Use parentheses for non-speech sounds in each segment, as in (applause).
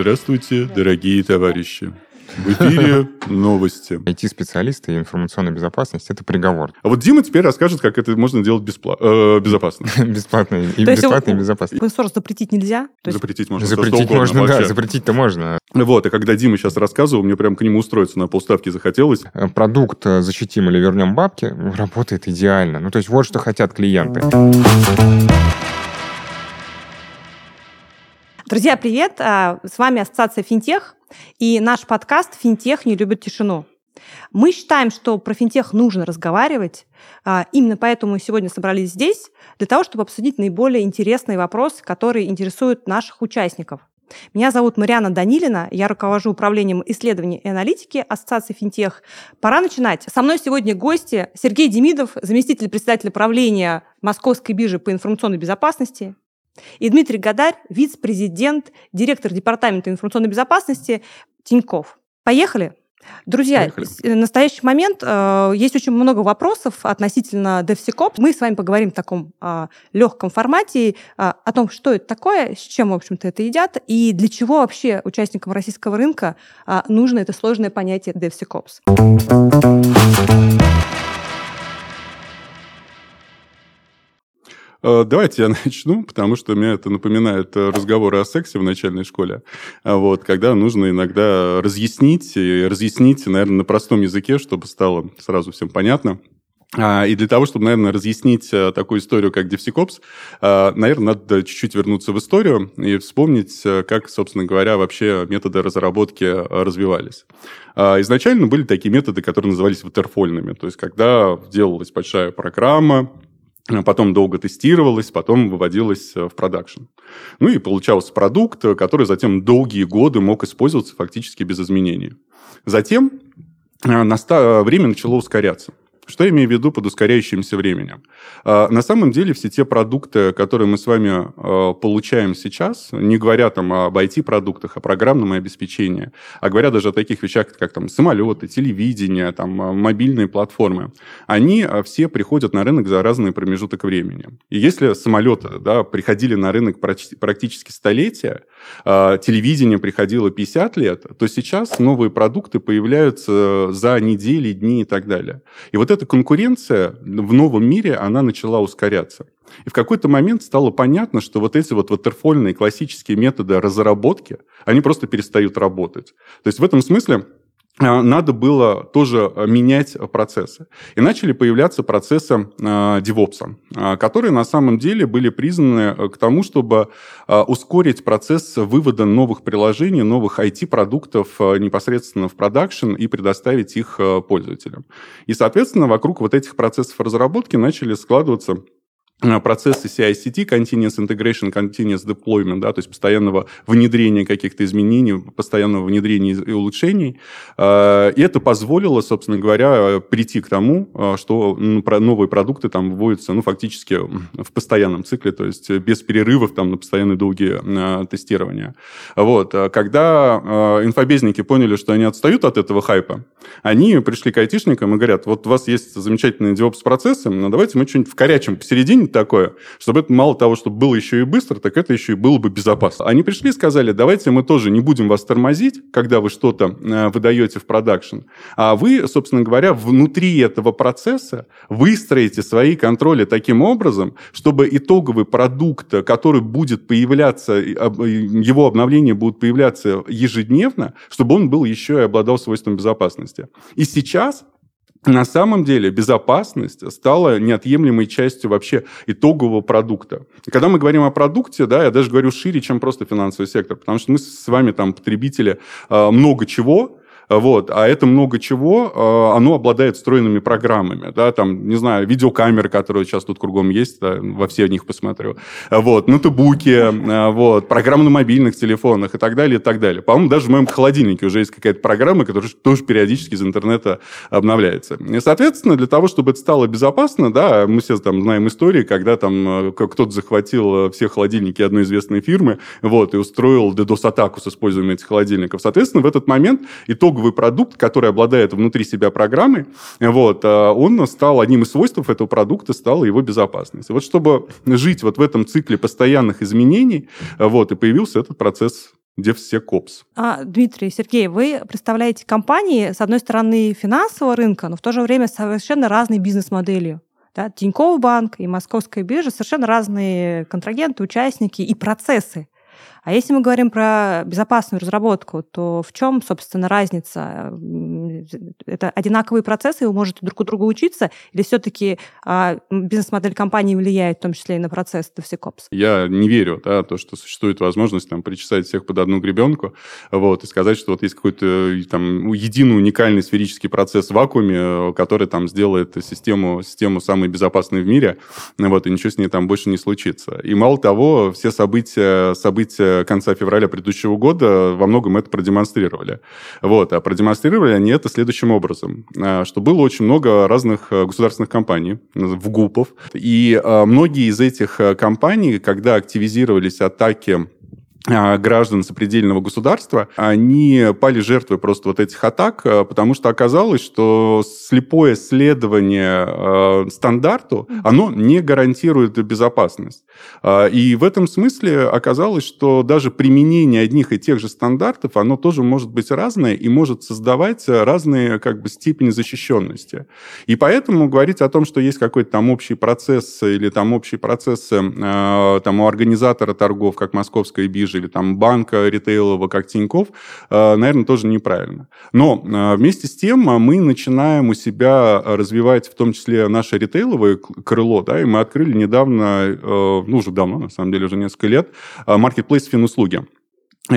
Здравствуйте, дорогие товарищи. В эфире новости. IT-специалисты и информационная безопасность – это приговор. А вот Дима теперь расскажет, как это можно делать беспла- э, безопасно. (laughs) Бесплатно и бесплатно и безопасно. Open запретить нельзя? Запретить можно Запретить можно, да, запретить-то можно. Вот, и когда Дима сейчас рассказывал, мне прям к нему устроиться на полставки захотелось. Э, Продукт э, защитим или вернем бабки работает идеально. Ну, то есть вот что хотят клиенты. Друзья, привет! А, С вами Ассоциация Финтех и наш подкаст «Финтех не любит тишину». Мы считаем, что про финтех нужно разговаривать. а, Именно поэтому мы сегодня собрались здесь, для того, чтобы обсудить наиболее интересные вопросы, которые интересуют наших участников. Меня зовут Мариана Данилина, я руковожу управлением исследований и аналитики Ассоциации Финтех. Пора начинать. Со мной сегодня гости Сергей Демидов, заместитель председателя правления Московской биржи по информационной безопасности, и Дмитрий Гадарь, вице-президент, директор департамента информационной безопасности Тиньков. Поехали! Друзья, Поехали. в настоящий момент э, есть очень много вопросов относительно DevSecOps. Мы с вами поговорим в таком легком формате э, о том, что это такое, с чем, в общем-то, это едят, и для чего вообще участникам российского рынка э, нужно это сложное понятие DevSecOps. Давайте я (laughs) начну, потому что мне это напоминает э, разговоры о сексе в начальной школе. А Вот, когда нужно иногда разъяснить, и разъяснить, наверное, на простом языке, чтобы стало сразу всем понятно. А, И для того, чтобы, наверное, разъяснить э, такую историю, как э, наверное, надо чуть-чуть вернуться в историю и вспомнить, э, как, собственно говоря, вообще методы разработки э, развивались. А, Изначально были такие методы, которые назывались ватерфольными, то есть когда делалась большая программа, потом долго тестировалась, потом выводилась э, в продакшн. Ну и получался продукт, который затем долгие годы мог использоваться фактически без изменений. Затем э, наста- время начало ускоряться. Что я имею в виду под ускоряющимся временем? А, На самом деле все те продукты, которые мы с вами э, получаем сейчас, не говоря там об IT-продуктах, о программном обеспечении, а говоря даже о таких вещах, как там самолеты, телевидение, там, э, мобильные платформы, они все приходят на рынок за разный промежуток времени. И если самолеты да, приходили на рынок практи- практически столетия, а, телевидение приходило 50 лет, то сейчас новые продукты появляются за недели, дни и так далее. И вот эта конкуренция в новом мире, она начала ускоряться. И в какой-то момент стало понятно, что вот эти вот ватерфольные классические методы разработки, они просто перестают работать. То есть в этом смысле надо было тоже а, менять процессы. И начали появляться процессы DevOps, а, которые на самом деле были признаны к тому, чтобы ускорить процесс вывода новых приложений, новых IT-продуктов непосредственно в продакшн и предоставить их пользователям. И, соответственно, вокруг вот этих процессов разработки начали складываться процессы CI-CD, Continuous Integration, Continuous Deployment, да, то есть постоянного внедрения каких-то изменений, постоянного внедрения и улучшений. А, И это позволило, собственно говоря, прийти к тому, а, что новые продукты там вводятся ну, фактически в постоянном цикле, то есть без перерывов там, на постоянные долгие тестирования. Вот. А Когда инфобезники поняли, что они отстают от этого хайпа, они пришли к айтишникам и говорят, вот у вас есть замечательные DevOps-процессы, но давайте мы что-нибудь вкорячим посередине такое, чтобы это мало того, чтобы было еще и быстро, так это еще и было бы безопасно. Они пришли и сказали, давайте мы тоже не будем вас тормозить, когда вы что-то э, выдаете в продакшн, а вы, собственно говоря, внутри этого процесса выстроите свои контроли таким образом, чтобы итоговый продукт, который будет появляться, его обновления будут появляться ежедневно, чтобы он был еще и обладал свойством безопасности. И сейчас на самом деле безопасность стала неотъемлемой частью вообще итогового продукта. И когда мы говорим о продукте, да, я даже говорю шире, чем просто финансовый сектор, потому что мы с вами там потребители э, много чего, вот, а это много чего, э, оно обладает встроенными программами, да, там, не знаю, видеокамеры, которые сейчас тут кругом есть, да, во все них посмотрю, вот, ноутбуки, э, вот, программы на мобильных телефонах и так далее, и так далее. По-моему, даже в моем холодильнике уже есть какая-то программа, которая тоже периодически из интернета обновляется. И, соответственно, для того, чтобы это стало безопасно, да, мы все там знаем истории, когда там э, кто-то захватил все холодильники одной известной фирмы, вот, и устроил DDoS-атаку с использованием этих холодильников. Соответственно, в этот момент итоговый продукт, который обладает внутри себя программой, вот, он стал одним из свойств этого продукта, стала его безопасность. Вот чтобы жить вот в этом цикле постоянных изменений, вот, и появился этот процесс DevSecOps. А, Дмитрий, Сергей, вы представляете компании, с одной стороны, финансового рынка, но в то же время совершенно разной бизнес-моделью. Да, Тинькофф банк и Московская биржа совершенно разные контрагенты, участники и процессы. А если мы говорим про безопасную разработку, то в чем, собственно, разница? Это одинаковые процессы, вы можете друг у друга учиться, или все-таки а, бизнес-модель компании влияет в том числе и на процесс DevSecOps? Я не верю, да, то, что существует возможность там причесать всех под одну гребенку, вот, и сказать, что вот есть какой-то там единый уникальный сферический процесс в вакууме, который там сделает систему, систему самой безопасной в мире, вот, и ничего с ней там больше не случится. И мало того, все события, события конца февраля предыдущего года во многом это продемонстрировали. Вот. А продемонстрировали они это следующим образом, а, что было очень много разных э, государственных компаний, в ГУПов, и а, многие из этих э, компаний, когда активизировались атаки граждан сопредельного государства, они пали жертвой просто вот этих атак, потому что оказалось, что слепое следование стандарту, оно не гарантирует безопасность. И в этом смысле оказалось, что даже применение одних и тех же стандартов, оно тоже может быть разное и может создавать разные как бы степени защищенности. И поэтому говорить о том, что есть какой-то там общий процесс или там общие процессы там у организатора торгов, как Московская биржа, или там банка ритейлового, как Тиньков, э, наверное, тоже неправильно. Но э, вместе с тем э, мы начинаем у себя развивать в том числе наше ритейловое крыло, да, и мы открыли недавно, ну, уже давно, на самом деле, уже несколько лет, маркетплейс финуслуги.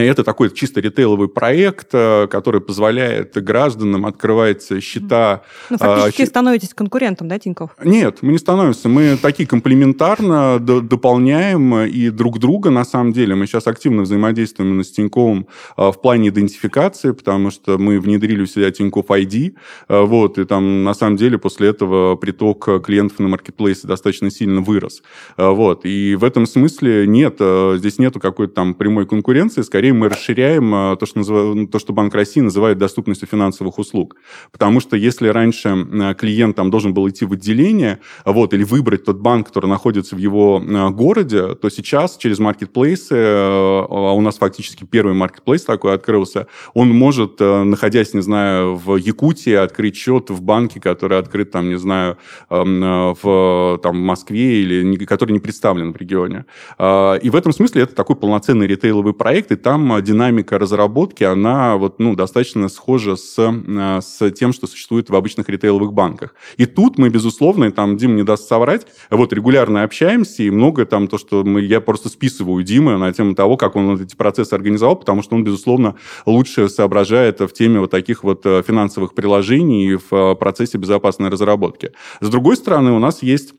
Это такой чисто ритейловый проект, э, который позволяет гражданам открывать счета. Ну, фактически а, становитесь конкурентом, да, Тиньков? Нет, мы не становимся. Мы такие комплементарно дополняем и друг друга, на самом деле. Мы сейчас активно взаимодействуем с Тиньковым а, в плане идентификации, потому что мы внедрили у себя Тиньков ID. Вот, и там, на самом деле, после этого приток клиентов на маркетплейсе достаточно сильно вырос. Вот, и в этом смысле нет, здесь нету какой-то там прямой конкуренции, скорее скорее мы расширяем э, то, что, называют, ну, то, что Банк России называет доступностью финансовых услуг. Потому что если раньше э, клиент там должен был идти в отделение, вот, или выбрать тот банк, который находится в его э, городе, то сейчас через маркетплейсы, а у нас фактически первый маркетплейс такой открылся, он может, находясь, не знаю, в Якутии, открыть счет в банке, который открыт, там, не знаю, эм, в там, Москве или который не представлен в регионе. И в этом смысле это такой полноценный ритейловый проект, и там а, динамика разработки, она вот, ну, достаточно схожа с, а, с тем, что существует в обычных ритейловых банках. И тут мы, безусловно, и там Дим не даст соврать, вот регулярно общаемся, и много там то, что мы, я просто списываю Димы на тему того, как он эти процессы организовал, потому что он, безусловно, лучше соображает в теме вот таких вот э, финансовых приложений и в э, процессе безопасной разработки. С другой стороны, у нас есть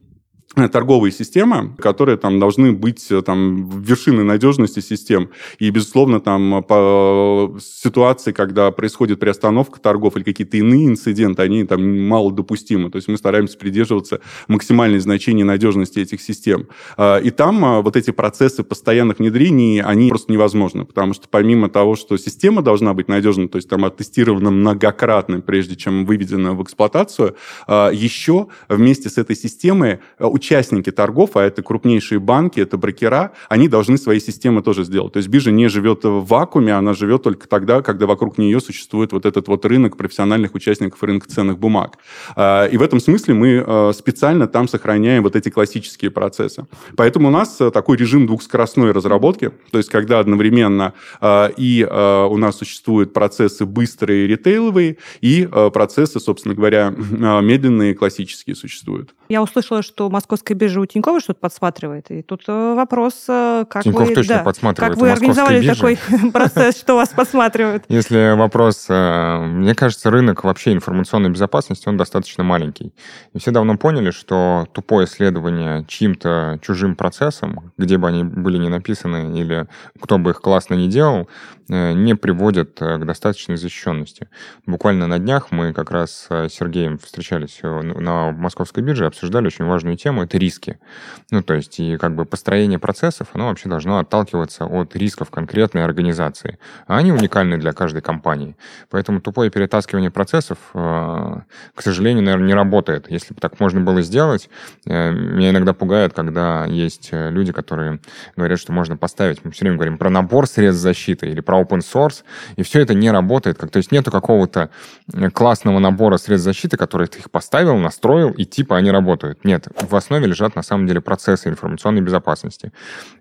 торговые системы, которые там должны быть э, там вершиной надежности систем. И, безусловно, там по ситуации, когда происходит приостановка торгов или какие-то иные инциденты, они там мало допустимы. То есть мы стараемся придерживаться максимальной значения надежности этих систем. А, и там вот эти процессы постоянных внедрений, они просто невозможны, потому что помимо того, что система должна быть надежна, то есть там оттестирована многократно, прежде чем выведена в эксплуатацию, а, еще вместе с этой системой участники торгов, а это крупнейшие банки, это брокера, они должны свои системы тоже сделать. То есть биржа не живет в вакууме, она живет только тогда, когда вокруг нее существует вот этот вот рынок профессиональных участников рынка ценных бумаг. А, и в этом смысле мы а, специально там сохраняем вот эти классические процессы. Поэтому у нас а, такой режим двухскоростной разработки, то есть когда одновременно и у нас существуют процессы быстрые ритейловые, и процессы, собственно говоря, (laughs) медленные классические существуют. Я услышала, что московская биржа у Тинькова что-то подсматривает. И тут э, вопрос, э, как Тиньков вы... точно да, подсматривает. Как вы организовали биржа. такой (laughs) процесс, что вас подсматривают? Если вопрос... Э, мне кажется, рынок вообще информационной безопасности, он достаточно маленький. И все давно поняли, что тупое исследование чьим-то чужим процессом, где бы они были не написаны или кто бы их классно не делал, не приводят к достаточной защищенности. Буквально на днях мы как раз с Сергеем встречались на московской бирже, обсуждали очень важную тему, это риски. Ну, то есть, и как бы построение процессов, оно вообще должно отталкиваться от рисков конкретной организации. А они уникальны для каждой компании. Поэтому тупое перетаскивание процессов, к сожалению, наверное, не работает. Если бы так можно было сделать, меня иногда пугает, когда есть люди, которые говорят, что можно поставить, мы все время говорим про набор средств защиты или про open source, и все это не работает. Как, то есть нету какого-то э, классного набора средств защиты, который ты их поставил, настроил, и типа они работают. Нет, в основе лежат на самом деле процессы информационной безопасности.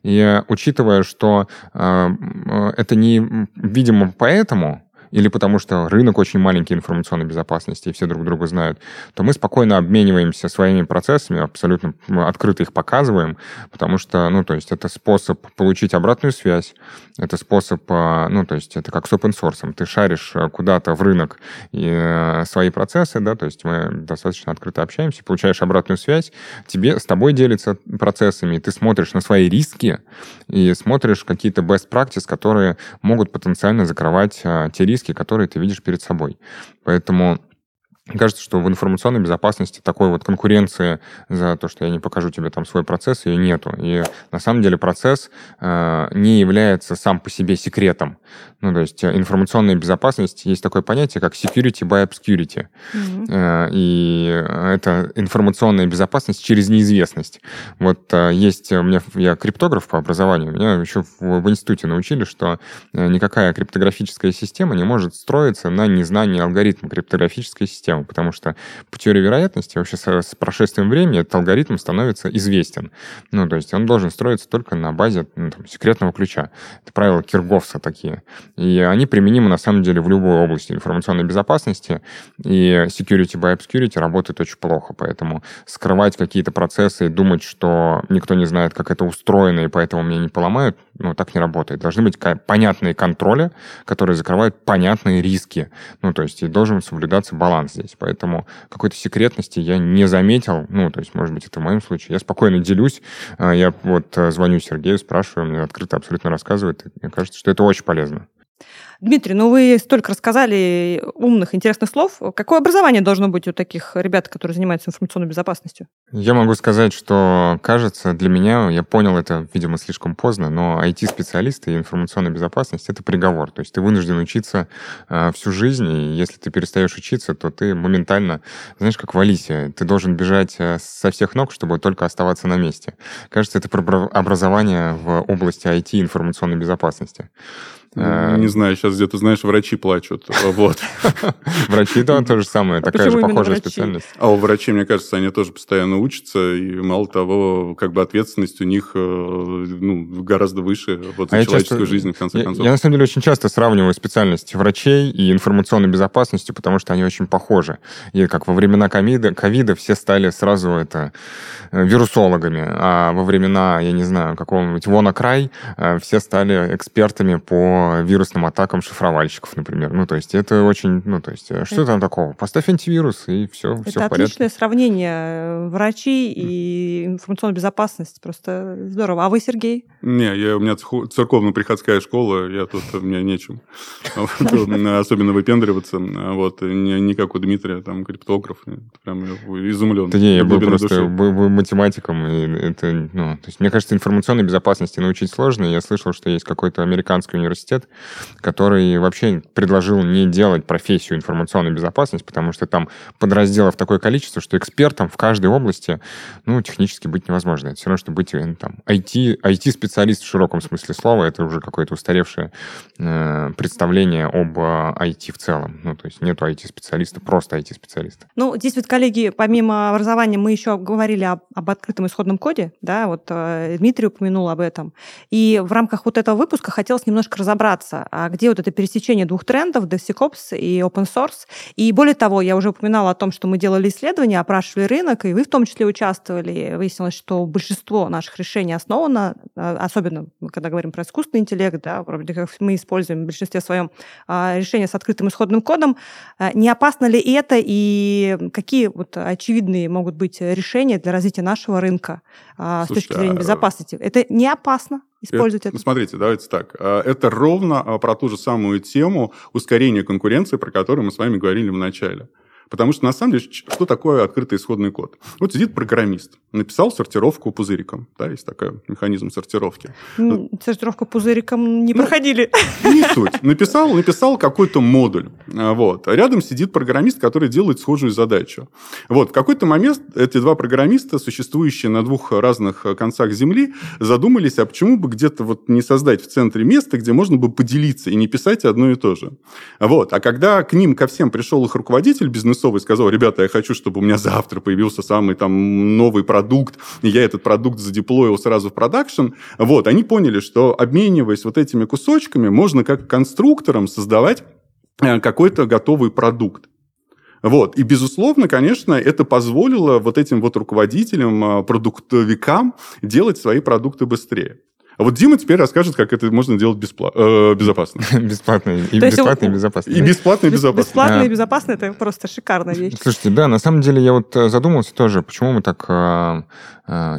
И э, учитывая, что э, э это не видимо поэтому, или потому что рынок очень маленький информационной безопасности, и все друг друга знают, то мы спокойно обмениваемся своими процессами, абсолютно открыто их показываем, потому что, ну, то есть это способ получить обратную связь, это способ, а, ну, то есть это как с open source. Ты шаришь а, куда-то в рынок э, свои процессы, да, то есть мы достаточно открыто общаемся, получаешь обратную связь, тебе, с тобой делятся процессами, ты смотришь на свои риски и смотришь какие-то best practices, которые могут потенциально закрывать а, те риски, риски, которые ты видишь перед собой. Поэтому Кажется, что в информационной безопасности такой вот конкуренции за то, что я не покажу тебе там свой процесс, ее нету. И на самом деле процесс э, не является сам по себе секретом. Ну, то есть э, информационная безопасность, есть такое понятие, как security by obscurity. Mm-hmm. Э, и это информационная безопасность через неизвестность. Вот э, есть у меня, я криптограф по образованию, меня еще в, в институте научили, что э, никакая криптографическая система не может строиться на незнании алгоритма криптографической системы систему, потому что по теории вероятности вообще с, с прошествием времени этот алгоритм становится известен. Ну, то есть он должен строиться только на базе ну, там, секретного ключа. Это правила Кирговса такие. И они применимы на самом деле в любой области информационной безопасности, и security by obscurity работает очень плохо, поэтому скрывать какие-то процессы и думать, что никто не знает, как это устроено, и поэтому мне не поломают, ну, так не работает. Должны быть понятные контроли, которые закрывают понятные риски. Ну, то есть и должен соблюдаться баланс здесь. Поэтому какой-то секретности я не заметил. Ну, то есть, может быть, это в моем случае. Я спокойно делюсь. А, я вот э, звоню Сергею, спрашиваю, мне открыто абсолютно рассказывает. Мне кажется, что это очень полезно. Дмитрий, ну вы столько рассказали умных, интересных слов. Какое образование должно быть у таких ребят, которые занимаются информационной безопасностью? Я могу сказать, что, кажется, для меня, я понял это, видимо, слишком поздно, но IT-специалисты и информационная безопасность — это приговор. То есть ты вынужден учиться э, всю жизнь, и если ты перестаешь учиться, то ты моментально, знаешь, как в Алисе, ты должен бежать э, со всех ног, чтобы только оставаться на месте. Кажется, это про образование в области IT и информационной безопасности. Э, не знаю, сейчас где-то, знаешь, врачи плачут. Вот. (laughs) Врачи, да, то же самое, а такая же похожая специальность. А у врачей, мне кажется, они тоже постоянно учатся, и мало того, как бы ответственность у них э, ну, гораздо выше вот, за а человеческую жизнь, в конце концов. Я, на самом деле, очень часто сравниваю специальность врачей и информационной безопасностью, потому что они очень похожи. И как во времена ковида, ковида все стали сразу это э, вирусологами, а во времена, я не знаю, какого-нибудь Вона Край все стали экспертами по вирусным атакам шифровальщиков, например. Ну, то есть это очень, ну, то есть э, что это... там такого? Поставь антивирус, и все, это все в порядке. отличное сравнение. Э, врачи и информационная безопасность. Просто здорово. А вы, Сергей? Не, я, у меня церковно-приходская школа, я тут, у меня нечем. (laughs) Особенно выпендриваться. Вот, не как у Дмитрия, там, криптограф. Прям изумлен. Да не, я был просто математиком. это, ну, то есть, мне кажется, информационной безопасности научить сложно. Я слышал, что есть какой-то американский университет, университет, который вообще предложил не делать профессию информационной безопасности, потому что там подразделов такое количество, что экспертом в каждой области, ну, технически быть невозможно. Это все равно, что быть э, там, IT, IT-специалист в широком смысле слова, это уже какое-то устаревшее э, представление об IT в целом. Ну, то есть нету IT-специалиста, просто IT-специалиста. Ну, здесь вот, коллеги, помимо образования, мы еще говорили об, об открытом исходном коде, да, вот э, Дмитрий упомянул об этом. И в рамках вот этого выпуска хотелось немножко разобраться разобраться, а где вот это пересечение двух трендов, DevSecOps и Open Source. И более того, я уже упоминала о том, что мы делали исследования, опрашивали рынок, и вы в том числе участвовали. Выяснилось, что большинство наших решений основано, а, особенно когда говорим про искусственный интеллект, да, вроде как мы используем в большинстве своем а, решения с открытым исходным кодом. Не опасно ли это и какие вот очевидные могут быть решения для развития нашего рынка Слушайте, с точки зрения безопасности? Это не опасно? Использовать это? это? Смотрите, давайте так. Это ровно про ту же самую тему ускорения конкуренции, про которую мы с вами говорили в начале. Потому что, на самом деле, что такое открытый исходный код? Вот сидит программист, написал сортировку пузыриком. Да, есть такой механизм сортировки. Ну, сортировку пузыриком не ну, проходили. Не суть. Написал, написал какой-то модуль. А, вот. А рядом сидит программист, который делает схожую задачу. Вот. В какой-то момент эти два программиста, существующие на двух разных концах Земли, задумались, а почему бы где-то вот не создать в центре место, где можно бы поделиться и не писать одно и то же. Вот. А когда к ним, ко всем пришел их руководитель бизнес И сказал, ребята, я хочу, чтобы у меня завтра появился самый там новый продукт, и я этот продукт задеплоил сразу в продакшн, вот, они поняли, что обмениваясь вот этими кусочками, можно как конструктором создавать э, какой-то готовый продукт. Вот. И, безусловно, конечно, это позволило вот этим вот руководителям, э, продуктовикам делать свои продукты быстрее. А вот Дима теперь расскажет, как это можно делать бесплатно, э, безопасно. (laughs) Бесплатно и бесплатно, и безопасно. И бесплатно, и безопасно. Бесплатно и безопасно – это просто шикарная вещь. Слушайте, да, на самом деле я вот э, задумался тоже, почему мы так... Э,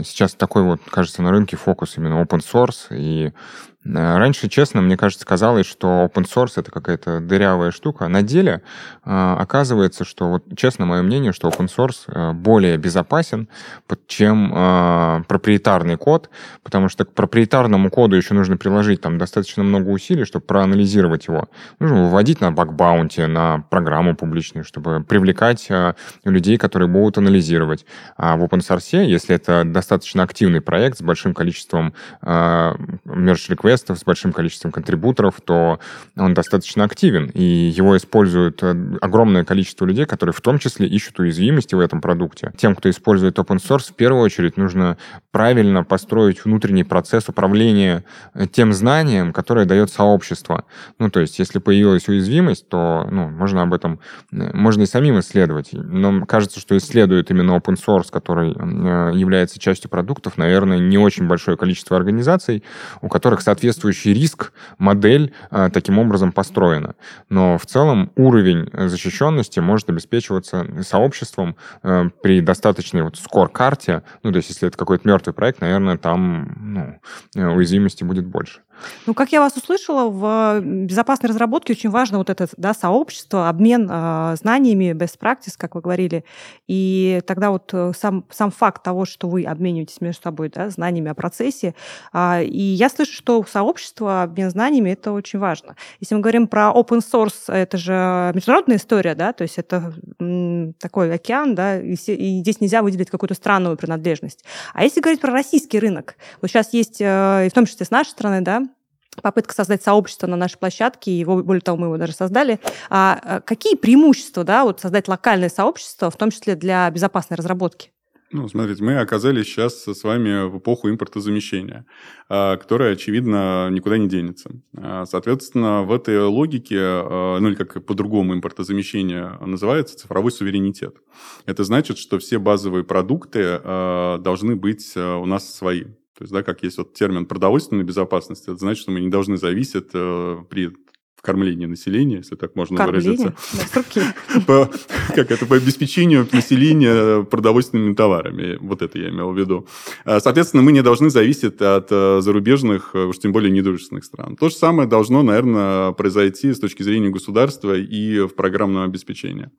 сейчас такой вот, кажется, на рынке фокус именно open source, и Э, раньше, честно, мне кажется, казалось, что open source это какая-то дырявая штука. На деле э, оказывается, что, вот, честно, мое мнение, что open source э, более безопасен, чем проприетарный код, потому что к проприетарному коду еще нужно приложить там достаточно много усилий, чтобы проанализировать его. Нужно выводить на баг-баунти, на программу публичную, чтобы привлекать людей, которые будут анализировать. А в open source, если это достаточно активный проект с большим количеством merge request тестов с большим количеством контрибуторов, то он достаточно активен, и его используют э, огромное количество людей, которые в том числе ищут уязвимости в этом продукте. Тем, кто использует open source, в первую очередь нужно правильно построить внутренний процесс управления э, тем знанием, которое дает сообщество. Ну, то есть, если появилась уязвимость, то ну, можно об этом, э, можно и самим исследовать. Но кажется, что исследует именно open source, который является частью продуктов, наверное, не очень большое количество организаций, у которых, соответственно, соответствующий риск, модель а, таким образом построена. Но в целом уровень защищенности может обеспечиваться сообществом э, при достаточной вот скор-карте. Ну, то есть, если это какой-то мертвый проект, наверное, там ну, уязвимости будет больше. Ну, как я вас услышала, в безопасной разработке очень важно вот это да, сообщество, обмен э, знаниями, best practice, как вы говорили. И тогда вот э, сам, сам факт того, что вы обмениваетесь между собой да, знаниями о процессе. Э, и я слышу, что сообщество, обмен знаниями, это очень важно. Если мы говорим про open source, это же международная история, да, то есть это такой океан, да, и, все, и здесь нельзя выделить какую-то странную принадлежность. А если говорить про российский рынок, вот сейчас есть, э, и в том числе с нашей стороны, да, попытка создать сообщество на нашей площадке, и его, более того, мы его даже создали. А, а какие преимущества, да, вот создать локальное сообщество, в том числе для безопасной разработки? Ну, смотрите, мы оказались сейчас с вами в эпоху импортозамещения, а, которая, очевидно, никуда не денется. А, соответственно, в этой логике, ну или как по-другому импортозамещение называется, цифровой суверенитет. Это значит, что все базовые продукты должны быть у нас свои. То есть, да, как есть вот термин продовольственной безопасности, это значит, что мы не должны зависеть э, при кормления населения, если так можно Кормление? выразиться. (laughs) По, как это, по обеспечению населения продовольственными товарами. Вот это я имел в виду. А, соответственно, мы не должны зависеть от э, зарубежных, э, уж тем более недружественных стран. То же самое должно, наверное, произойти с точки зрения государства и в программном обеспечении.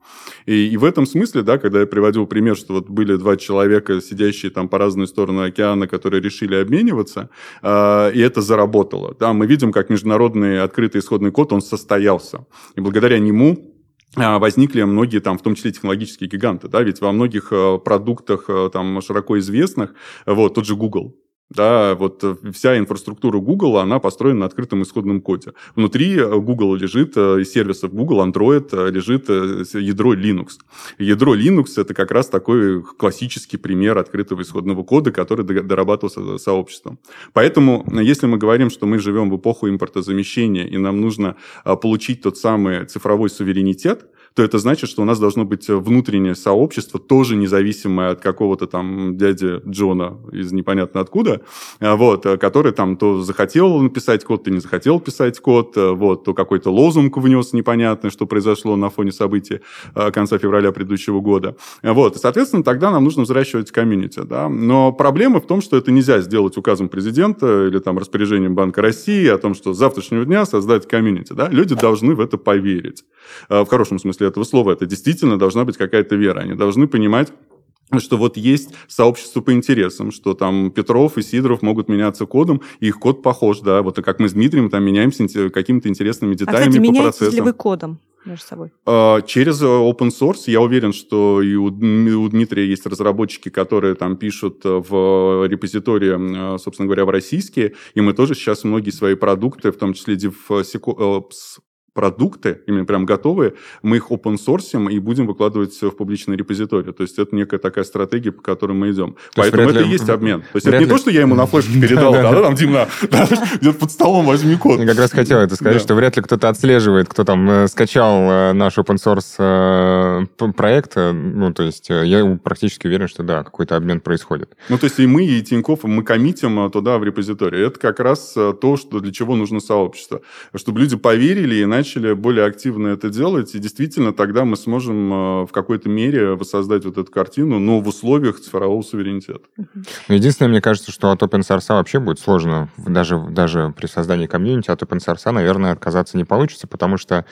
И, и в этом смысле, да, когда я приводил пример, что вот были два человека, сидящие там по разные стороны океана, которые решили обмениваться, э, и это заработало. Да, мы видим, как международный открытый исходный код, он состоялся. И благодаря нему а, возникли многие там, в том числе технологические гиганты, да, ведь во многих э, продуктах э, там широко известных, вот тот же Google, да, вот э, вся инфраструктура Google, она построена на открытом исходном коде. Внутри э, Google лежит, э, из сервисов Google, Android лежит ядро Linux. Ядро Linux – это как раз такой классический пример открытого исходного кода, который дорабатывался сообществом. Поэтому, если мы говорим, что мы живем в эпоху импортозамещения, и нам нужно получить тот самый цифровой суверенитет, то это значит, что у нас должно быть внутреннее сообщество, тоже независимое от какого-то там дяди Джона из непонятно откуда, вот, который там то захотел написать код, то не захотел писать код, вот, то какой-то лозунг внес непонятный, что произошло на фоне событий конца февраля предыдущего года. Вот, и, соответственно, тогда нам нужно взращивать комьюнити, да. Но проблема в том, что это нельзя сделать указом президента или там распоряжением Банка России о том, что с завтрашнего дня создать комьюнити, да. Люди должны в это поверить. В хорошем смысле этого слова. Это действительно должна быть какая-то вера. Они должны понимать, что вот есть сообщество по интересам, что там Петров и Сидоров могут меняться кодом, и их код похож, да, вот как мы с Дмитрием там меняемся какими-то интересными деталями а, кстати, по процессам. ли вы кодом? между собой? А, через open source. Я уверен, что и у Дмитрия есть разработчики, которые там пишут в репозитории, собственно говоря, в российские. И мы тоже сейчас многие свои продукты, в том числе DevSecOps продукты, именно прям готовые, мы их open source и будем выкладывать в публичный репозиторий. То есть это некая такая стратегия, по которой мы идем. То Поэтому это ли... и есть (laughs) обмен. То есть это не ли... то, что я ему на флешке (laughs) передал, да, там, Дима, (laughs) где-то под столом возьми код. Я как раз хотел это сказать, что вряд ли кто-то отслеживает, кто там э, скачал э, наш open source э, проект. Ну, то есть я практически уверен, что да, какой-то обмен происходит. Ну, то есть и мы, и Тинькофф, мы коммитим туда в репозиторий. Это как раз то, что для чего нужно сообщество. Чтобы люди поверили и начали начали более активно это делать, и действительно тогда мы сможем э, в какой-то мере воссоздать вот эту картину, но в условиях цифрового суверенитета. Ну, единственное, мне кажется, что от open source вообще будет сложно, даже, даже при создании комьюнити от open source, наверное, отказаться не получится, потому что,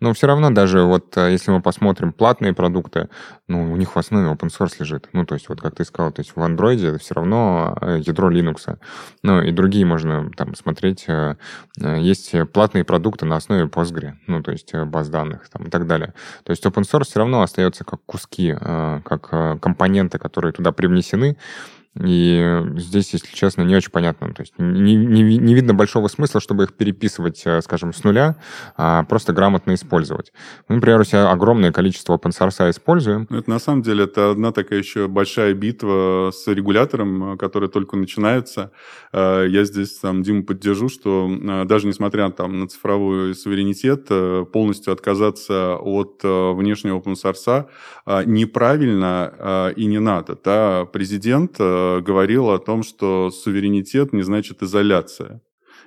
ну, все равно даже вот э, если мы посмотрим платные продукты, ну, у них в основе open source лежит. Ну, то есть, вот как ты сказал, то есть в Android все равно э, ядро Linux. Ну, и другие можно там смотреть. Есть платные продукты на основе Postgre Postgre, ну, то есть э, баз данных там, и так далее. То есть open source все равно остается как куски, э, как э, компоненты, которые туда привнесены, и здесь, если честно, не очень понятно. То есть не, не, не видно большого смысла, чтобы их переписывать, э, скажем, с нуля, а просто грамотно использовать. Мы, например, у себя огромное количество open source используем. Ну, это на самом деле это одна такая еще большая битва с регулятором, которая только начинается. Э, я здесь там Диму поддержу, что э, даже несмотря там, на цифровой суверенитет, полностью отказаться от внешнего open source неправильно и не надо. Да? Президент говорил о том, что суверенитет не значит изоляция.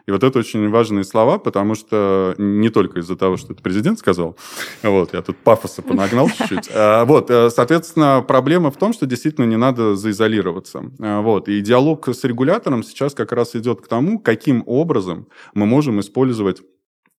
И вот это очень важные слова, потому что не только из-за того, что это президент сказал, вот, я тут пафоса понагнал чуть-чуть. (laughs) А, вот, э, соответственно, проблема в том, что действительно не надо заизолироваться. А, вот, и диалог с регулятором сейчас как раз идет к тому, каким образом мы можем использовать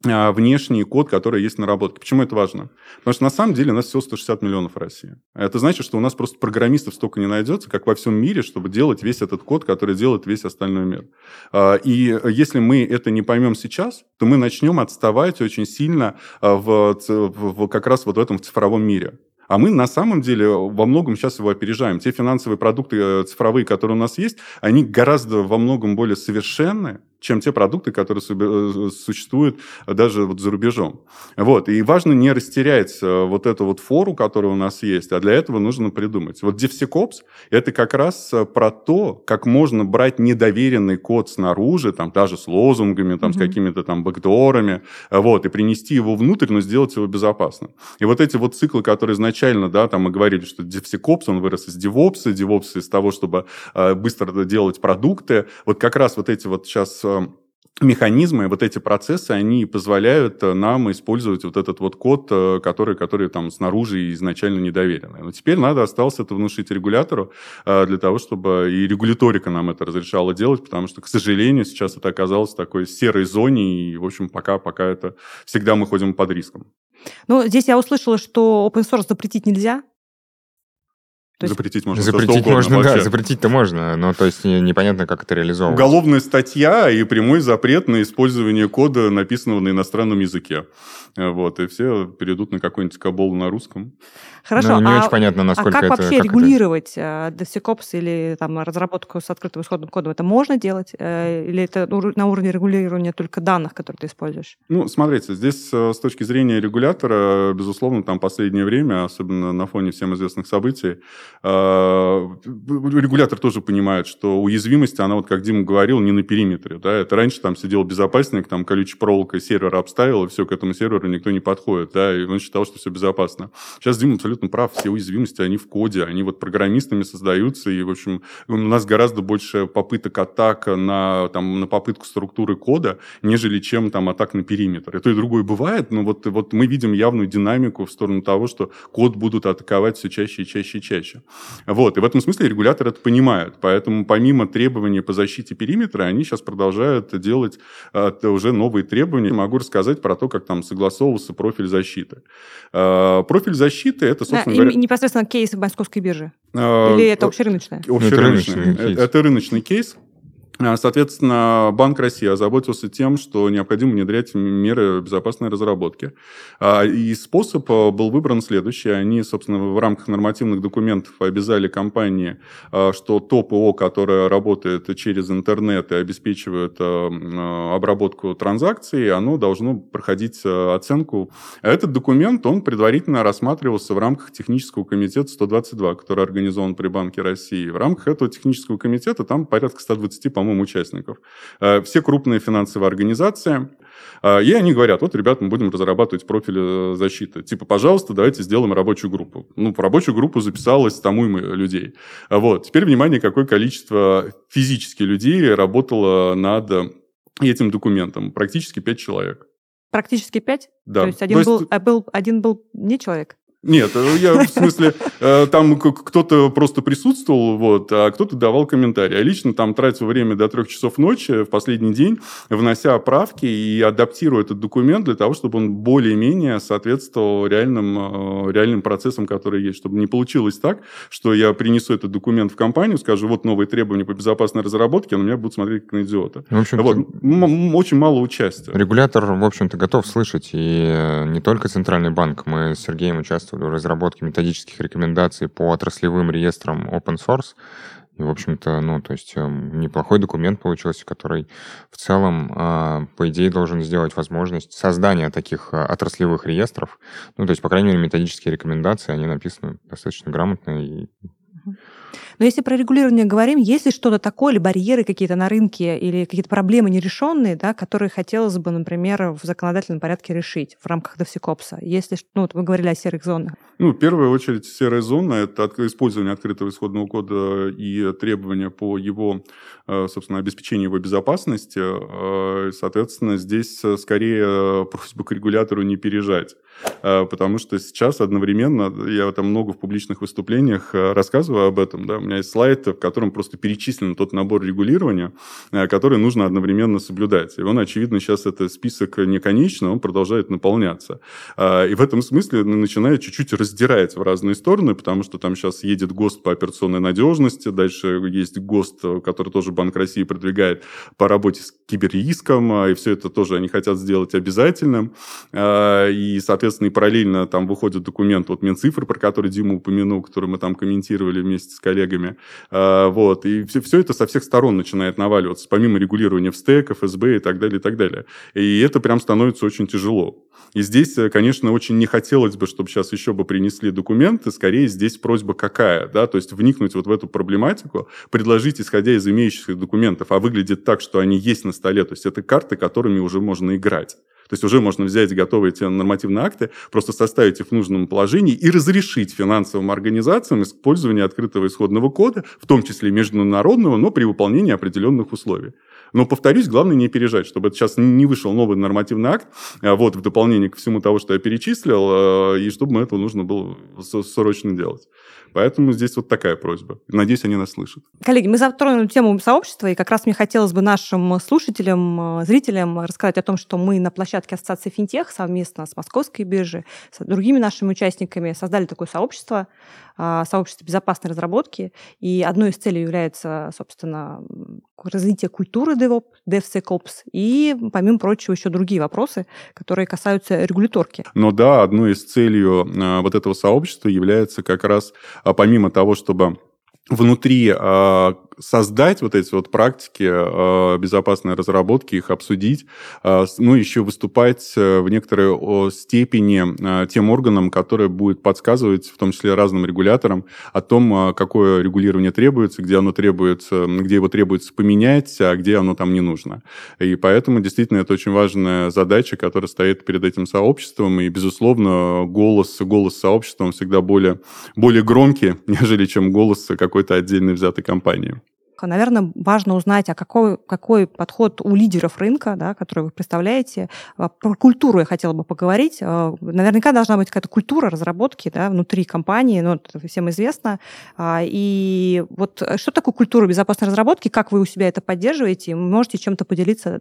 внешний код, который есть на работе. Почему это важно? Потому что на самом деле у нас всего 160 миллионов в России. Это значит, что у нас просто программистов столько не найдется, как во всем мире, чтобы делать весь этот код, который делает весь остальной мир. А, и если мы это не поймем сейчас, то мы начнем отставать очень сильно а, в, в, как раз вот в этом цифровом мире. А мы на самом деле во многом сейчас его опережаем. Те финансовые продукты э, цифровые, которые у нас есть, они гораздо во многом более совершенны, чем те продукты, которые э, существуют даже вот за рубежом. Вот. И важно не растерять э, вот эту вот фору, которая у нас есть, а для этого нужно придумать. Вот DevSecOps – это как раз э, про то, как можно брать недоверенный код снаружи, там, даже с лозунгами, там, mm-hmm. с какими-то там бэкдорами, вот, и принести его внутрь, но сделать его безопасным. И вот эти вот циклы, которые изначально, да, там мы говорили, что DevSecOps, он вырос из DevOps, DevOps из того, чтобы быстро делать продукты, вот как раз вот эти вот сейчас механизмы, вот эти процессы, они позволяют э, нам использовать вот этот вот код, э, который, который там снаружи изначально недоверенный. Но теперь надо осталось это внушить регулятору э, для того, чтобы и регуляторика нам это разрешала делать, потому что, к сожалению, сейчас это оказалось в такой серой зоне, и, в общем, пока, пока это всегда мы ходим под риском. Ну, здесь я услышала, что open source запретить нельзя, то есть... Запретить можно Запретить угодно, можно, вообще. да, запретить-то можно, но то есть непонятно, как это реализовывать. Уголовная статья и прямой запрет на использование кода, написанного на иностранном языке. Вот, и все перейдут на какой-нибудь кабол на русском. Хорошо, ну, не а, очень понятно, насколько а как это, вообще как регулировать это? DevSecOps или там, разработку с открытым исходным кодом? Это можно делать? Э, или это на уровне регулирования только данных, которые ты используешь? Ну, смотрите, здесь э, с точки зрения регулятора, безусловно, там последнее время, особенно на фоне всем известных событий, э, регулятор тоже понимает, что уязвимость, она вот, как Дима говорил, не на периметре. Да? Это раньше там сидел безопасник, там колючей проволокой сервер обставил, и все, к этому серверу никто не подходит. Да? И он считал, что все безопасно. Сейчас Дима абсолютно прав. Все уязвимости, они в коде, они вот программистами создаются. И, в общем, у нас гораздо больше попыток атак на, там, на попытку структуры кода, нежели чем там атак на периметр. И то и другое бывает, но вот, вот мы видим явную динамику в сторону того, что код будут атаковать все чаще и чаще и чаще. Вот. И в этом смысле регулятор это понимает. Поэтому помимо требований по защите периметра, они сейчас продолжают делать uh, уже новые требования. Могу рассказать про то, как там согласовывался профиль защиты. Uh, профиль защиты это, собственно да, говоря... Непосредственно кейс Московской биржи. Uh, Или это общерыночное? Общерыночный. Это рыночный, это рыночный кейс. А, соответственно, Банк России озаботился тем, что необходимо внедрять меры безопасной разработки. А, и способ а, был выбран следующий. Они, собственно, в рамках нормативных документов обязали компании, что то ПО, которое работает через интернет и обеспечивает обработку транзакций, оно должно проходить оценку. Этот документ, он предварительно рассматривался в рамках технического комитета 122, который организован при Банке России. В рамках этого технического комитета там порядка 120, по по-моему, участников. Э, все крупные финансовые организации. Э, и они говорят, вот, ребят, мы будем разрабатывать профиль э, защиты. Типа, пожалуйста, давайте сделаем рабочую группу. Ну, в рабочую группу записалось тому и людей. Вот. Теперь, внимание, какое количество физически людей работало над этим документом. Практически пять человек. Практически пять? Да. То есть один, То есть... Был, а был, один был не человек? Нет, э, я в смысле, э, там кто-то просто присутствовал, вот, а кто-то давал комментарии. Я лично там тратил время до трех часов ночи в последний день, внося правки и адаптируя этот документ для того, чтобы он более-менее соответствовал реальным, э, реальным процессам, которые есть. Чтобы не получилось так, что я принесу этот документ в компанию, скажу, вот новые требования по безопасной разработке, а на меня будут смотреть как на идиота. В общем вот, очень мало участия. Регулятор, в общем-то, готов слышать. И не только Центральный банк. Мы с Сергеем участвовали разработке методических рекомендаций по отраслевым реестрам open source. И, в общем-то, ну, то есть эм, неплохой документ получился, который в целом, а, по идее, должен сделать возможность создания таких а, отраслевых реестров. Ну, то есть, по крайней мере, методические рекомендации, они написаны достаточно грамотно и но если про регулирование говорим, есть ли что-то такое, или барьеры какие-то на рынке, или какие-то проблемы нерешенные, да, которые хотелось бы, например, в законодательном порядке решить в рамках DevSecOps? Если, ну, вот вы говорили о серых зонах. Ну, в первую очередь, серая зона – это использование открытого исходного кода и требования по его, э, собственно, обеспечению его безопасности. Э, соответственно, здесь скорее просьба к регулятору не пережать. Э, потому что сейчас одновременно, я там много в публичных выступлениях рассказываю об этом, да, у меня есть слайд, в котором просто перечислен тот набор регулирования, э, который нужно одновременно соблюдать. И он, очевидно, сейчас это список не конечный, он продолжает наполняться. Э, и в этом смысле начинает чуть-чуть раздирать в разные стороны, потому что там сейчас едет ГОСТ по операционной надежности, дальше есть ГОСТ, который тоже Банк России продвигает по работе с киберриском, э, и все это тоже они хотят сделать обязательным. И, соответственно, и параллельно там выходит документ от Минцифры, про который Дима упомянул, который мы там комментировали вместе с коллегами. А, вот. И все, все это со всех сторон начинает наваливаться, помимо регулирования в стек, ФСБ и так далее, и так далее. И это прям становится очень тяжело. И здесь, э, конечно, очень не хотелось бы, чтобы сейчас еще бы принесли документы. Скорее, здесь просьба какая, да, то есть вникнуть вот в эту проблематику, предложить, исходя из имеющихся документов, а выглядит так, что они есть на столе, то есть это карты, которыми уже можно играть. То есть уже можно взять готовые те нормативные акты, просто составить их в нужном положении и разрешить финансовым организациям использование открытого исходного кода, в том числе международного, но при выполнении определенных условий. Но, повторюсь, главное не пережать, чтобы сейчас не вышел новый нормативный акт, а вот в дополнение к всему того, что я перечислил, э, и чтобы мы это нужно было срочно делать. Поэтому здесь вот такая просьба. Надеюсь, они нас слышат. Коллеги, мы затронули тему сообщества, и как раз мне хотелось бы нашим слушателям, э, зрителям рассказать о том, что мы на площадке Ассоциации Финтех совместно с Московской биржей, с другими нашими участниками создали такое сообщество, а, сообщество безопасной разработки, и одной из целей является, собственно, развитие культуры DevOps, DevSecOps, и, помимо прочего, еще другие вопросы, которые касаются регуляторки. Но да, одной из целей э, вот этого сообщества является как раз, помимо того, чтобы внутри э, создать вот эти вот практики безопасной разработки, их обсудить, ну, еще выступать в некоторой степени тем органам, которые будет подсказывать, в том числе разным регуляторам, о том, какое регулирование требуется, где оно требуется, где его требуется поменять, а где оно там не нужно. И поэтому действительно это очень важная задача, которая стоит перед этим сообществом, и, безусловно, голос, голос сообщества он всегда более, более громкий, (laughs) нежели чем голос какой-то отдельной взятой компании. Наверное, важно узнать, а какой, какой подход у лидеров рынка, да, который вы представляете. А, про культуру я хотела бы поговорить. А, наверняка должна быть какая-то культура разработки да, внутри компании, ну, это всем известно. А, и вот что такое культура безопасной разработки, как вы у себя это поддерживаете? Можете чем-то поделиться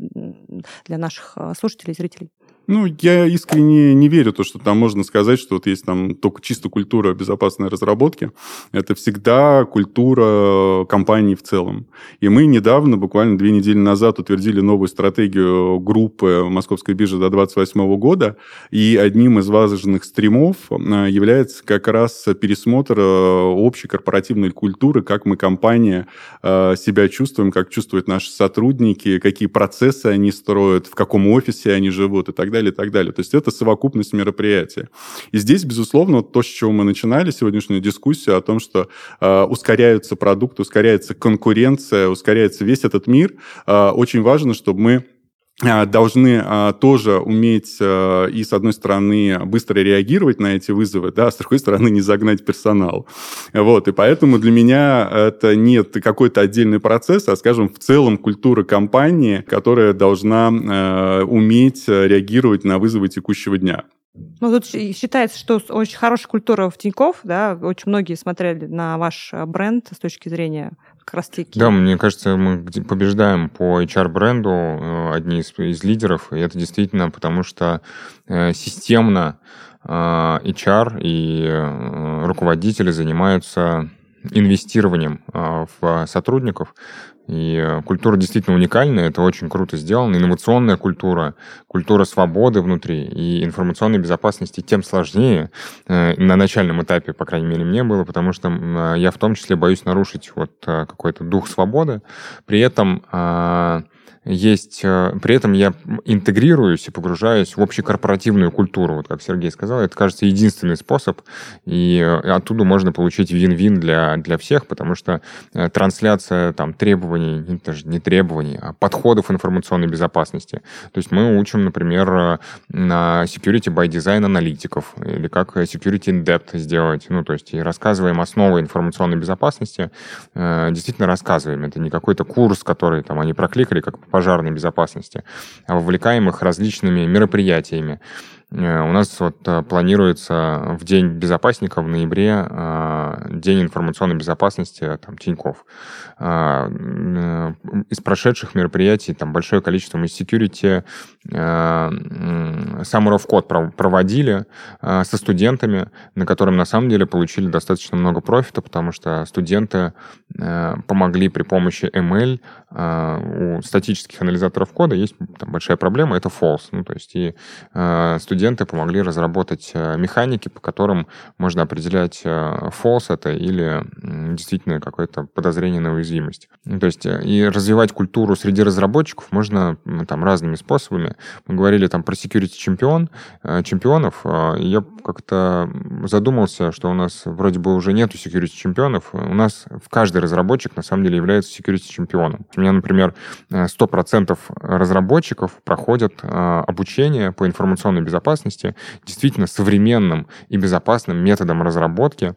для наших слушателей и зрителей? Ну, я искренне не верю то, что там можно сказать, что вот есть там только чисто культура безопасной разработки. Это всегда культура компании в целом. И мы недавно, буквально две недели назад, утвердили новую стратегию группы Московской биржи до 2028 года. И одним из важных стримов э, является как раз пересмотр э, общей корпоративной культуры, как мы, компания, э, себя чувствуем, как чувствуют наши сотрудники, какие процессы они строят, в каком офисе они живут и так далее, и так далее. То есть это совокупность мероприятий. И здесь, безусловно, то, с чего мы начинали сегодняшнюю дискуссию, о том, что э, ускоряются продукты, ускоряется конкуренция, ускоряется весь этот мир, э, очень важно, чтобы мы должны а, тоже уметь а, и, с одной стороны, быстро реагировать на эти вызовы, да, а с другой стороны, не загнать персонал. Вот, и поэтому для меня это нет какой-то отдельный процесс, а, скажем, в целом культура компании, которая должна уметь реагировать на вызовы текущего дня. Ну, тут считается, что очень хорошая культура в Тинькофф, да, очень многие смотрели на ваш бренд с точки зрения как раз таки. Да, мне кажется, мы побеждаем по HR-бренду, э, одни из, из лидеров, и это действительно потому, что э, системно э, HR и руководители занимаются инвестированием в сотрудников, и э, культура действительно уникальная, это очень круто сделано. Инновационная культура, культура свободы внутри и информационной безопасности тем сложнее. Э, на начальном этапе, по крайней мере, мне было, потому что э, я в том числе боюсь нарушить вот какой-то дух свободы. При этом а, есть... Э, при этом я интегрируюсь и погружаюсь в общекорпоративную культуру. Вот как Сергей сказал, это, кажется, единственный способ, и э, оттуда можно получить вин-вин для, для всех, потому что э, трансляция там, требований, даже не требований, а подходов информационной безопасности. То есть мы учим, например, на security by design аналитиков, или как security in depth сделать, ну, то есть и рассказываем основы информационной безопасности, действительно рассказываем. Это не какой-то курс, который там они прокликали, как пожарной безопасности, а вовлекаем их различными мероприятиями. Э, у нас вот э, планируется в День безопасника в ноябре э, День информационной безопасности там, Тиньков. Из прошедших мероприятий там большое количество мы security Summer of Code проводили со студентами, на котором на самом деле получили достаточно много профита, потому что студенты помогли при помощи ML у статических анализаторов кода есть там большая проблема, это false. Ну, то есть и студенты студенты помогли разработать э, механики, по которым можно определять э, false это или действительно какое-то подозрение на уязвимость. Ну, то есть э, и развивать культуру среди разработчиков можно там разными способами. Мы говорили там про security чемпион, чемпионов. Я как-то задумался, что у нас вроде бы уже нету security чемпионов. У нас в каждый разработчик на самом деле является security чемпионом. У меня, например, 100% разработчиков проходят обучение по информационной безопасности безопасности действительно современным и безопасным методом разработки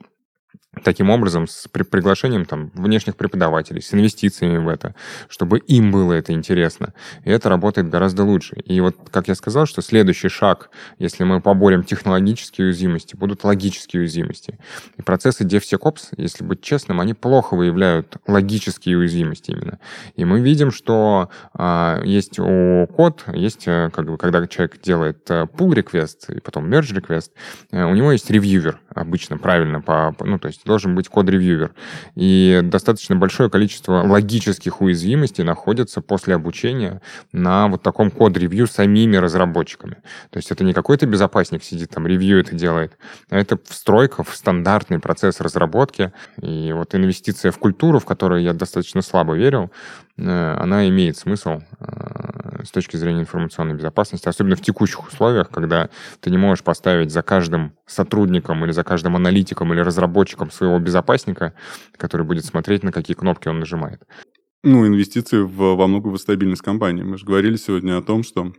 таким образом, с при приглашением там, внешних преподавателей, с инвестициями в это, чтобы им было это интересно. И это работает гораздо лучше. И вот, как я сказал, что следующий шаг, если мы поборем технологические уязвимости, будут логические уязвимости. И процессы DevSecOps, если быть честным, они плохо выявляют логические уязвимости именно. И мы видим, что а, есть у код, есть, э, как бы, когда человек делает э, pull request и потом merge request, э, у него есть ревьювер обычно, правильно, по, ну, то есть должен быть код-ревьювер. И достаточно большое количество логических уязвимостей находится после обучения на вот таком код-ревью самими разработчиками. То есть это не какой-то безопасник сидит там, ревью это делает, а это встройка в стандартный процесс разработки. И вот инвестиция в культуру, в которую я достаточно слабо верил, она имеет смысл э, с точки зрения информационной безопасности, особенно в текущих условиях, когда ты не можешь поставить за каждым сотрудником или за каждым аналитиком или разработчиком своего безопасника, который будет смотреть, на какие кнопки он нажимает. Ну, инвестиции в, во многую стабильность компании. Мы же говорили сегодня о том, что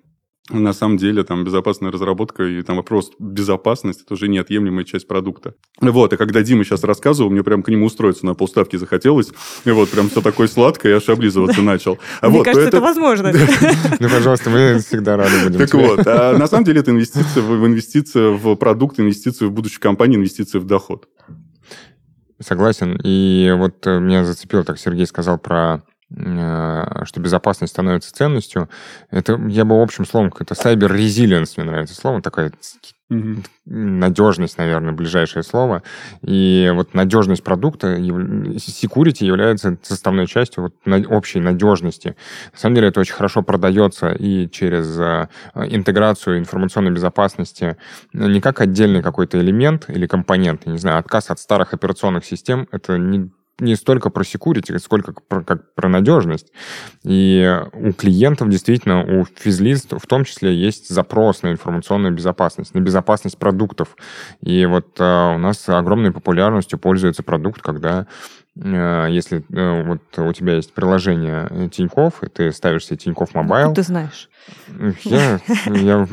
на самом деле там безопасная разработка и там вопрос безопасности это уже неотъемлемая часть продукта. Вот, и когда Дима сейчас рассказывал, мне прям к нему устроиться на полставки захотелось, и вот прям все такое сладкое, я аж облизываться начал. А Мне кажется, это возможно. (laughs) Ну, пожалуйста, мы всегда рады будем. Так вот, а на самом деле это инвестиция в инвестиция в продукт, инвестиция в будущую компанию, инвестиция в доход. Согласен. И вот э, меня зацепил, так Сергей сказал про что безопасность становится ценностью. Это, я бы общим словом, это cyber resilience, мне нравится слово, такая mm надежность, наверное, ближайшее слово. И вот надежность продукта, security является составной частью вот общей надежности. На самом деле это очень хорошо продается и через э, интеграцию информационной безопасности не как отдельный какой-то элемент или компонент, я не знаю, отказ от старых операционных систем, это не не столько про security, сколько про, как про надежность. И у клиентов действительно, у физлист в том числе есть запрос на информационную безопасность, на безопасность продуктов. И вот а, у нас огромной популярностью пользуется продукт, когда а, если а, вот у тебя есть приложение Тинькофф, и ты ставишь себе Тинькофф Mobile. Ты знаешь. Я, я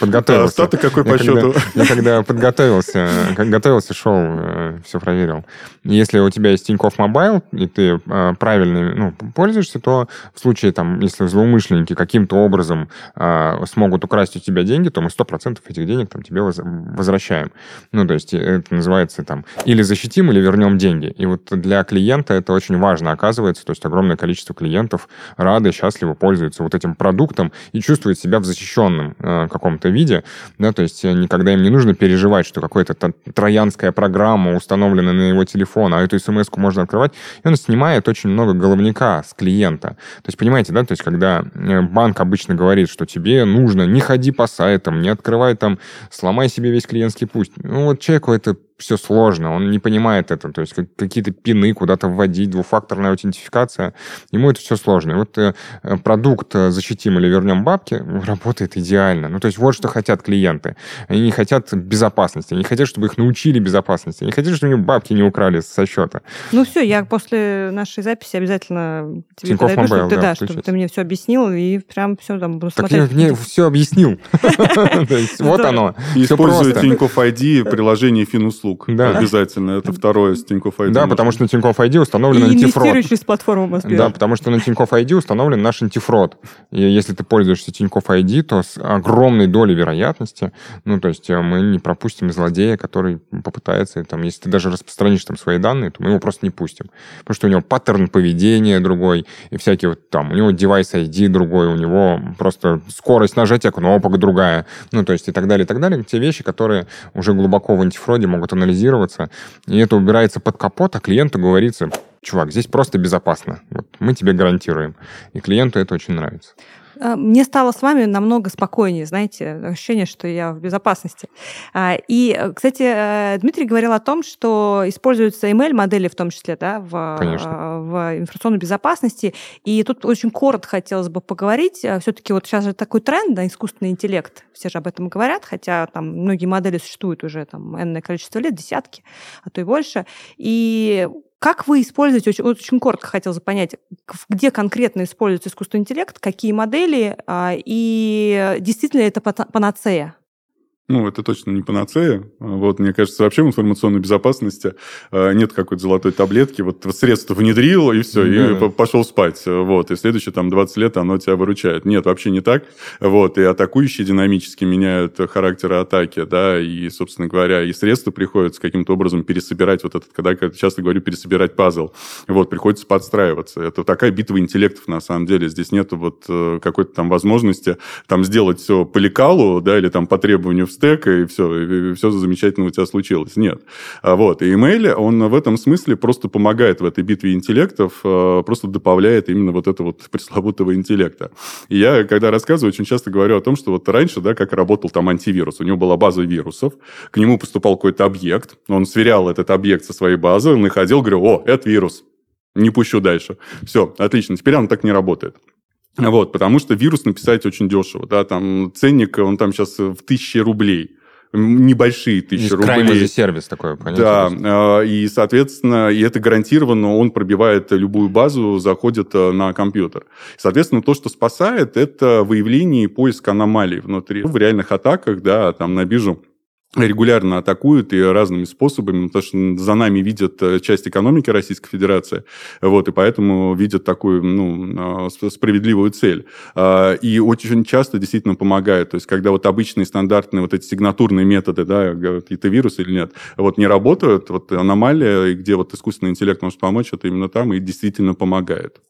подготовился. Остаток какой по счету? Я когда подготовился, как готовился, шел, э, все проверил. Если у тебя есть Тинькофф Mobile, и ты э, правильно ну, пользуешься, то в случае, там, если злоумышленники каким-то образом э, смогут украсть у тебя деньги, то мы 100% этих денег там, тебе возвращаем. Ну, то есть это называется там или защитим, или вернем деньги. И вот для клиента это очень важно оказывается. То есть огромное количество клиентов рады, счастливо пользуются вот этим продуктом, человеком и чувствует себя в защищенном э, каком-то виде, да, то есть э, никогда им не нужно переживать, что какая-то троянская программа установлена на его телефон, а эту смс можно открывать, и он снимает очень много головника с клиента. То есть, понимаете, да, то есть, когда э, банк обычно говорит, что тебе нужно, не ходи по сайтам, не открывай там, сломай себе весь клиентский путь. Ну, вот человеку это все сложно, он не понимает это, то есть какие-то пины куда-то вводить, двухфакторная аутентификация, ему это все сложно. И вот э, продукт э, «Защитим или вернем бабки» работает идеально. Ну, то есть вот что хотят клиенты. Они не хотят безопасности, они хотят, чтобы их научили безопасности, они хотят, чтобы у них бабки не украли со счета. Ну все, я после нашей записи обязательно тебе Тинькофф подойду, чтобы, ты, да, чтобы ты мне все объяснил, и прям все там буду так смотреть. я мне все объяснил. (laughs) Вот оно. Используя Тинькофф ID приложение Финуслуг услуг. Да. Обязательно. Это второе с Тинькофф ID. Да, потому что на Тинькофф ID установлен и антифрод. через платформу Москве. Да, потому что на Тинькофф ID установлен наш антифрод. И если ты пользуешься Тинькофф ID, то с огромной долей вероятности, ну, то есть э, мы не пропустим злодея, который попытается, там, если ты даже распространишь там свои данные, то мы его просто не пустим. Потому что у него паттерн поведения другой, и всякие вот там, у него девайс ID другой, у него просто скорость нажатия кнопок другая, ну, то есть и так далее, и так далее. Те вещи, которые уже глубоко в антифроде могут анализироваться, и это убирается под капот, а клиенту говорится, чувак, здесь просто безопасно. Вот мы тебе гарантируем. И клиенту это очень нравится. А, мне стало с вами намного спокойнее, знаете, ощущение, что я в безопасности. А, и, кстати, э, Дмитрий говорил о том, что используются email-модели в том числе да, в, в информационной безопасности. И тут очень коротко хотелось бы поговорить. А, Все-таки вот сейчас же такой тренд на искусственный интеллект. Все же об этом говорят, хотя там многие модели существуют уже там энное количество лет, десятки, а то и больше. И как вы используете, очень, очень коротко хотелось понять, где конкретно используется искусственный интеллект, какие модели, а, и действительно это панацея? Ну, это точно не панацея. Вот, мне кажется, вообще в информационной безопасности э, нет какой-то золотой таблетки. Вот средство внедрил, и все, да. и пошел спать. Вот, и следующие там 20 лет оно тебя выручает. Нет, вообще не так. Вот, и атакующие динамически меняют характер атаки, да, и, собственно говоря, и средства приходится каким-то образом пересобирать вот этот, когда я часто говорю, пересобирать пазл. Вот, приходится подстраиваться. Это такая битва интеллектов, на самом деле. Здесь нет вот э, какой-то там возможности там сделать все по лекалу, да, или там по требованию стек, и все, и все замечательно у тебя случилось. Нет. А вот. И email, он в этом смысле просто помогает в этой битве интеллектов, э, просто добавляет именно вот это вот пресловутого интеллекта. И я, когда рассказываю, очень часто говорю о том, что вот раньше, да, как работал там антивирус. У него была база вирусов, к нему поступал какой-то объект, он сверял этот объект со своей базой, он находил, говорю, о, это вирус, не пущу дальше. Все, отлично, теперь он так не работает. Вот, потому что вирус написать очень дешево, да, там ценник, он там сейчас в тысячи рублей небольшие тысячи рублей. Crime сервис такой, понятно. Да, а, и, соответственно, и это гарантированно, он пробивает любую базу, заходит э, на компьютер. Соответственно, то, что спасает, это выявление и поиск аномалий внутри. В реальных атаках, да, там на биржу регулярно атакуют и разными способами, потому что за нами видят э, часть экономики Российской Федерации, вот, и поэтому видят такую ну, а, справедливую цель. А, и очень часто действительно помогает. То есть, когда вот обычные стандартные вот эти сигнатурные методы, да, это вирус или нет, вот не работают, вот аномалия, где вот искусственный интеллект может помочь, это именно там и действительно помогает.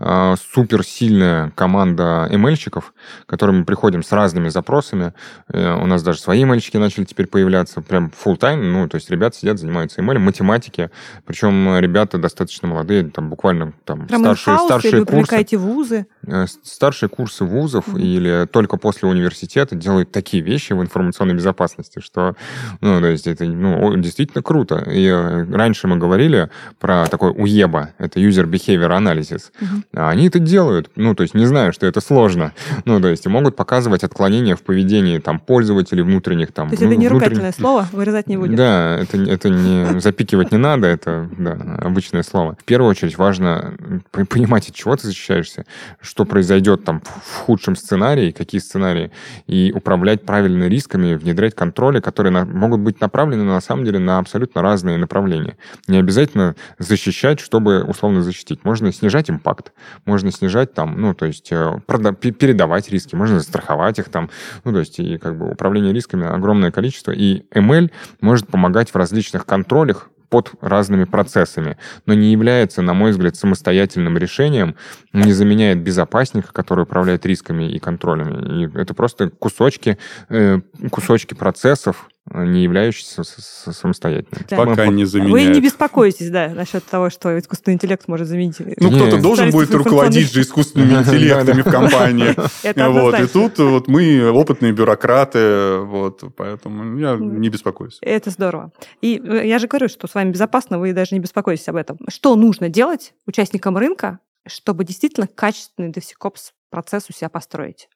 А, суперсильная команда ML-щиков, к которым мы приходим с разными запросами. Э, у нас даже свои ML-щики начали теперь появляться прям full time, ну, то есть ребята сидят, занимаются email, математики, причем ребята достаточно молодые, там буквально там прям старшие, старшие или курсы. вузы? Э, старшие курсы вузов mm-hmm. или только после университета делают такие вещи в информационной безопасности, что, ну, то есть это, ну, действительно круто. И э, раньше мы говорили про такой уеба, это user behavior analysis. Mm-hmm. А они это делают, ну, то есть не знаю, что это сложно, ну, то есть могут показывать отклонения в поведении там пользователей внутренних там. То есть ну, это не ругательное слово, вырезать не будем. Да, это, это не запикивать не надо, это да, обычное слово. В первую очередь важно понимать, от чего ты защищаешься, что произойдет там в худшем сценарии, какие сценарии, и управлять правильно рисками, внедрять контроли, которые на, могут быть направлены на самом деле на абсолютно разные направления. Не обязательно защищать, чтобы условно защитить. Можно снижать импакт, можно снижать там, ну, то есть э, прода- передавать риски, можно застраховать их там, ну, то есть и как бы управление рисками огромное количество, и ML может помогать в различных контролях под разными процессами, но не является, на мой взгляд, самостоятельным решением, не заменяет безопасника, который управляет рисками и контролями. И это просто кусочки, э, кусочки процессов, не являющийся самостоятельным. Да. Пока не заменяет. Вы не беспокойтесь, да, насчет того, что искусственный интеллект может заменить. Ну, кто-то должен будет руководить же искусственными (laughs) интеллектами в компании. (laughs) Вот, и тут вот мы опытные бюрократы, вот, поэтому я не беспокоюсь. Это здорово. И э, я же говорю, что с вами безопасно, вы даже не беспокойтесь об этом. Что нужно делать участникам рынка, чтобы действительно качественный DevSecOps процесс у себя построить?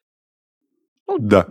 Ну, да.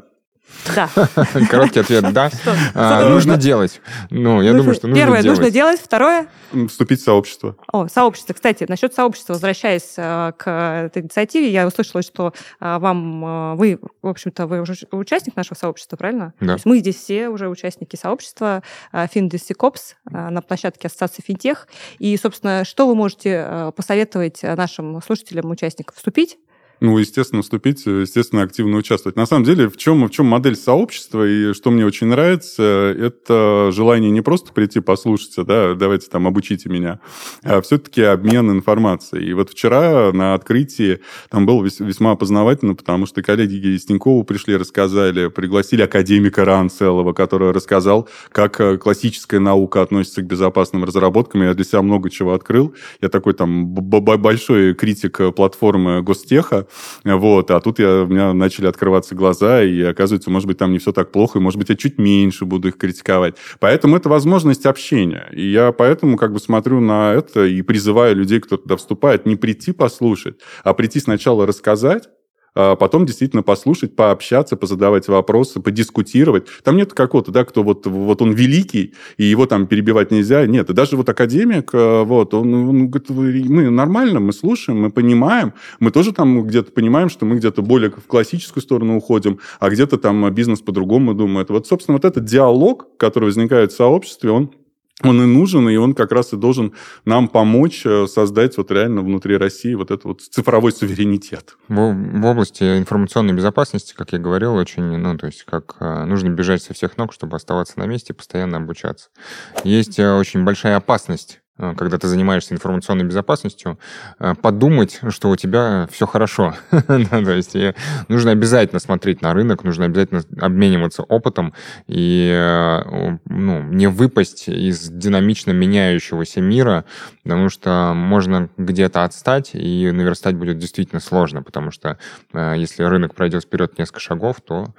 Да. (laughs) Короткий ответ «да». (laughs) А, нужно делать. Ну, я думаю, что нужно Первое, нужно делать. Второе? Вступить в сообщество. О, сообщество. Кстати, насчет сообщества, возвращаясь э, к этой инициативе, я услышала, что э, вам, э, вы, в общем-то, вы уже участник нашего сообщества, правильно? Да. То есть мы здесь все уже участники сообщества FinDesicOps на площадке Ассоциации Финтех. И, собственно, что вы можете посоветовать нашим слушателям, участникам вступить ну, естественно, вступить, естественно, активно участвовать. На самом деле, в чем, в чем модель сообщества, и что мне очень нравится, это желание не просто прийти послушать, да, давайте там обучите меня, а все-таки обмен информацией. И вот вчера на открытии там было весьма опознавательно, потому что коллеги из Тинькова пришли, рассказали, пригласили академика РАН целого, который рассказал, как э, классическая наука относится к безопасным разработкам. Я для себя много чего открыл. Я такой там большой критик платформы Гостеха, вот, а тут я, у меня начали открываться глаза, и оказывается, может быть, там не все так плохо, и, может быть, я чуть меньше буду их критиковать. Поэтому это возможность общения. И я поэтому как бы смотрю на это и призываю людей, кто туда вступает, не прийти послушать, а прийти сначала рассказать, потом действительно послушать, пообщаться, позадавать вопросы, подискутировать. Там нет какого-то, да, кто вот, вот он великий, и его там перебивать нельзя. Нет, и даже вот академик, э, вот, он, он говорит, мы нормально, мы слушаем, мы понимаем, мы тоже там где-то понимаем, что мы где-то более в классическую сторону уходим, а где-то там бизнес по-другому думает. Вот, собственно, вот этот диалог, который возникает в сообществе, он он и нужен, и он как раз и должен нам помочь э, создать вот реально внутри России вот этот вот цифровой суверенитет. В, в области информационной безопасности, как я говорил, очень, ну, то есть как э, нужно бежать со всех ног, чтобы оставаться на месте постоянно обучаться. Есть э, очень большая опасность когда ты занимаешься информационной безопасностью, э, подумать, что у тебя все хорошо. (laughs) То есть нужно обязательно смотреть на рынок, нужно обязательно обмениваться опытом и э, ну, не выпасть из динамично меняющегося мира, потому что можно где-то отстать, и наверстать будет действительно сложно, потому что если рынок пройдет вперед несколько шагов, то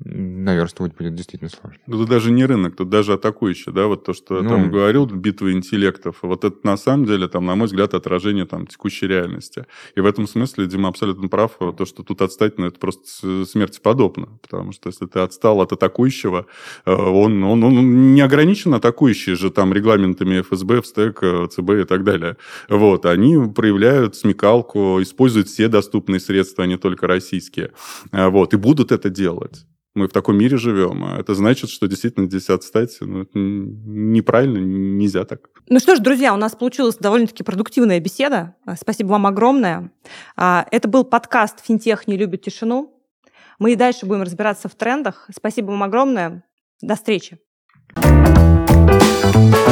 наверстывать будет действительно сложно. Ну, тут даже не рынок, тут даже атакующий, да, вот то, что ну, там говорил, битва интеллектов, вот это на самом деле, там, на мой взгляд, отражение там текущей реальности. И в этом смысле Дима абсолютно прав, то, что тут отстать, ну, это просто смерти подобно, потому что если ты отстал от атакующего, э, он, он, он не ограничен атакующий же там регламентами ФСБ, ФСТЭК, ЦБ и так далее. Вот, они проявляют смекалку, используют все доступные средства, а не только российские. Э, вот, и будут это делать мы в таком мире живем. А это значит, что действительно здесь отстать ну, неправильно, нельзя так. Ну что ж, друзья, у нас получилась довольно-таки продуктивная беседа. А, спасибо вам огромное. А, это был подкаст «Финтех не любит тишину». Мы и дальше будем разбираться в трендах. Спасибо вам огромное. До встречи. thank you